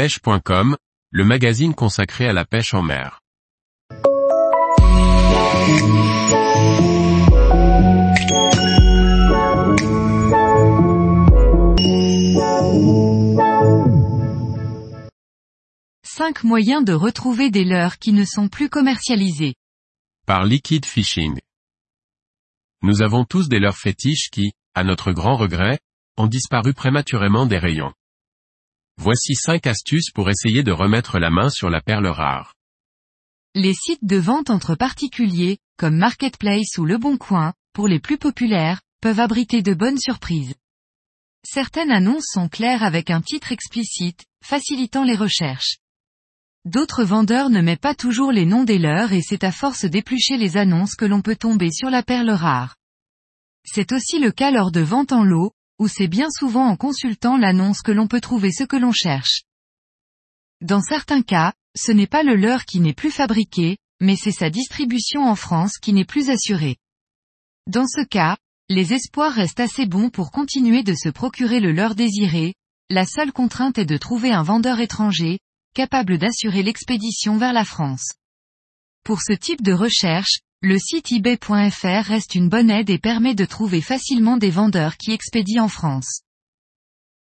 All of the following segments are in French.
pêche.com, le magazine consacré à la pêche en mer. Cinq moyens de retrouver des leurres qui ne sont plus commercialisés. Par Liquid Fishing. Nous avons tous des leurres fétiches qui, à notre grand regret, ont disparu prématurément des rayons. Voici 5 astuces pour essayer de remettre la main sur la perle rare. Les sites de vente entre particuliers, comme Marketplace ou Le Bon Coin, pour les plus populaires, peuvent abriter de bonnes surprises. Certaines annonces sont claires avec un titre explicite, facilitant les recherches. D'autres vendeurs ne mettent pas toujours les noms des leurs et c'est à force d'éplucher les annonces que l'on peut tomber sur la perle rare. C'est aussi le cas lors de vente en lot, où c'est bien souvent en consultant l'annonce que l'on peut trouver ce que l'on cherche. Dans certains cas, ce n'est pas le leurre qui n'est plus fabriqué, mais c'est sa distribution en France qui n'est plus assurée. Dans ce cas, les espoirs restent assez bons pour continuer de se procurer le leurre désiré, la seule contrainte est de trouver un vendeur étranger, capable d'assurer l'expédition vers la France. Pour ce type de recherche, le site ebay.fr reste une bonne aide et permet de trouver facilement des vendeurs qui expédient en France.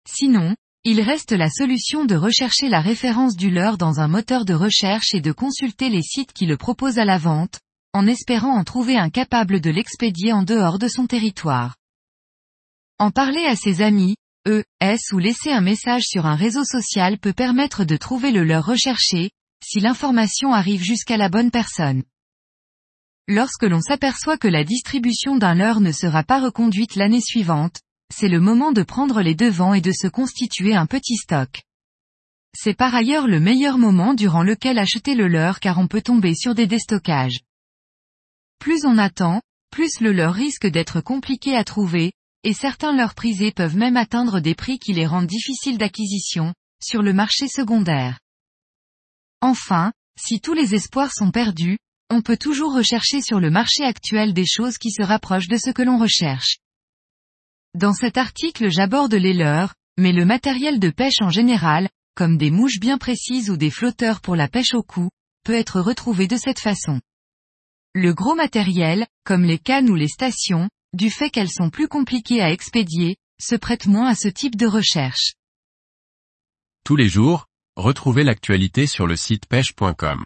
Sinon, il reste la solution de rechercher la référence du leurre dans un moteur de recherche et de consulter les sites qui le proposent à la vente, en espérant en trouver un capable de l'expédier en dehors de son territoire. En parler à ses amis, eux, S ou laisser un message sur un réseau social peut permettre de trouver le leurre recherché, si l'information arrive jusqu'à la bonne personne. Lorsque l'on s'aperçoit que la distribution d'un leurre ne sera pas reconduite l'année suivante, c'est le moment de prendre les devants et de se constituer un petit stock. C'est par ailleurs le meilleur moment durant lequel acheter le leurre car on peut tomber sur des déstockages. Plus on attend, plus le leurre risque d'être compliqué à trouver, et certains leurres prisés peuvent même atteindre des prix qui les rendent difficiles d'acquisition, sur le marché secondaire. Enfin, si tous les espoirs sont perdus, on peut toujours rechercher sur le marché actuel des choses qui se rapprochent de ce que l'on recherche. Dans cet article j'aborde les leurres, mais le matériel de pêche en général, comme des mouches bien précises ou des flotteurs pour la pêche au cou, peut être retrouvé de cette façon. Le gros matériel, comme les cannes ou les stations, du fait qu'elles sont plus compliquées à expédier, se prête moins à ce type de recherche. Tous les jours, retrouvez l'actualité sur le site pêche.com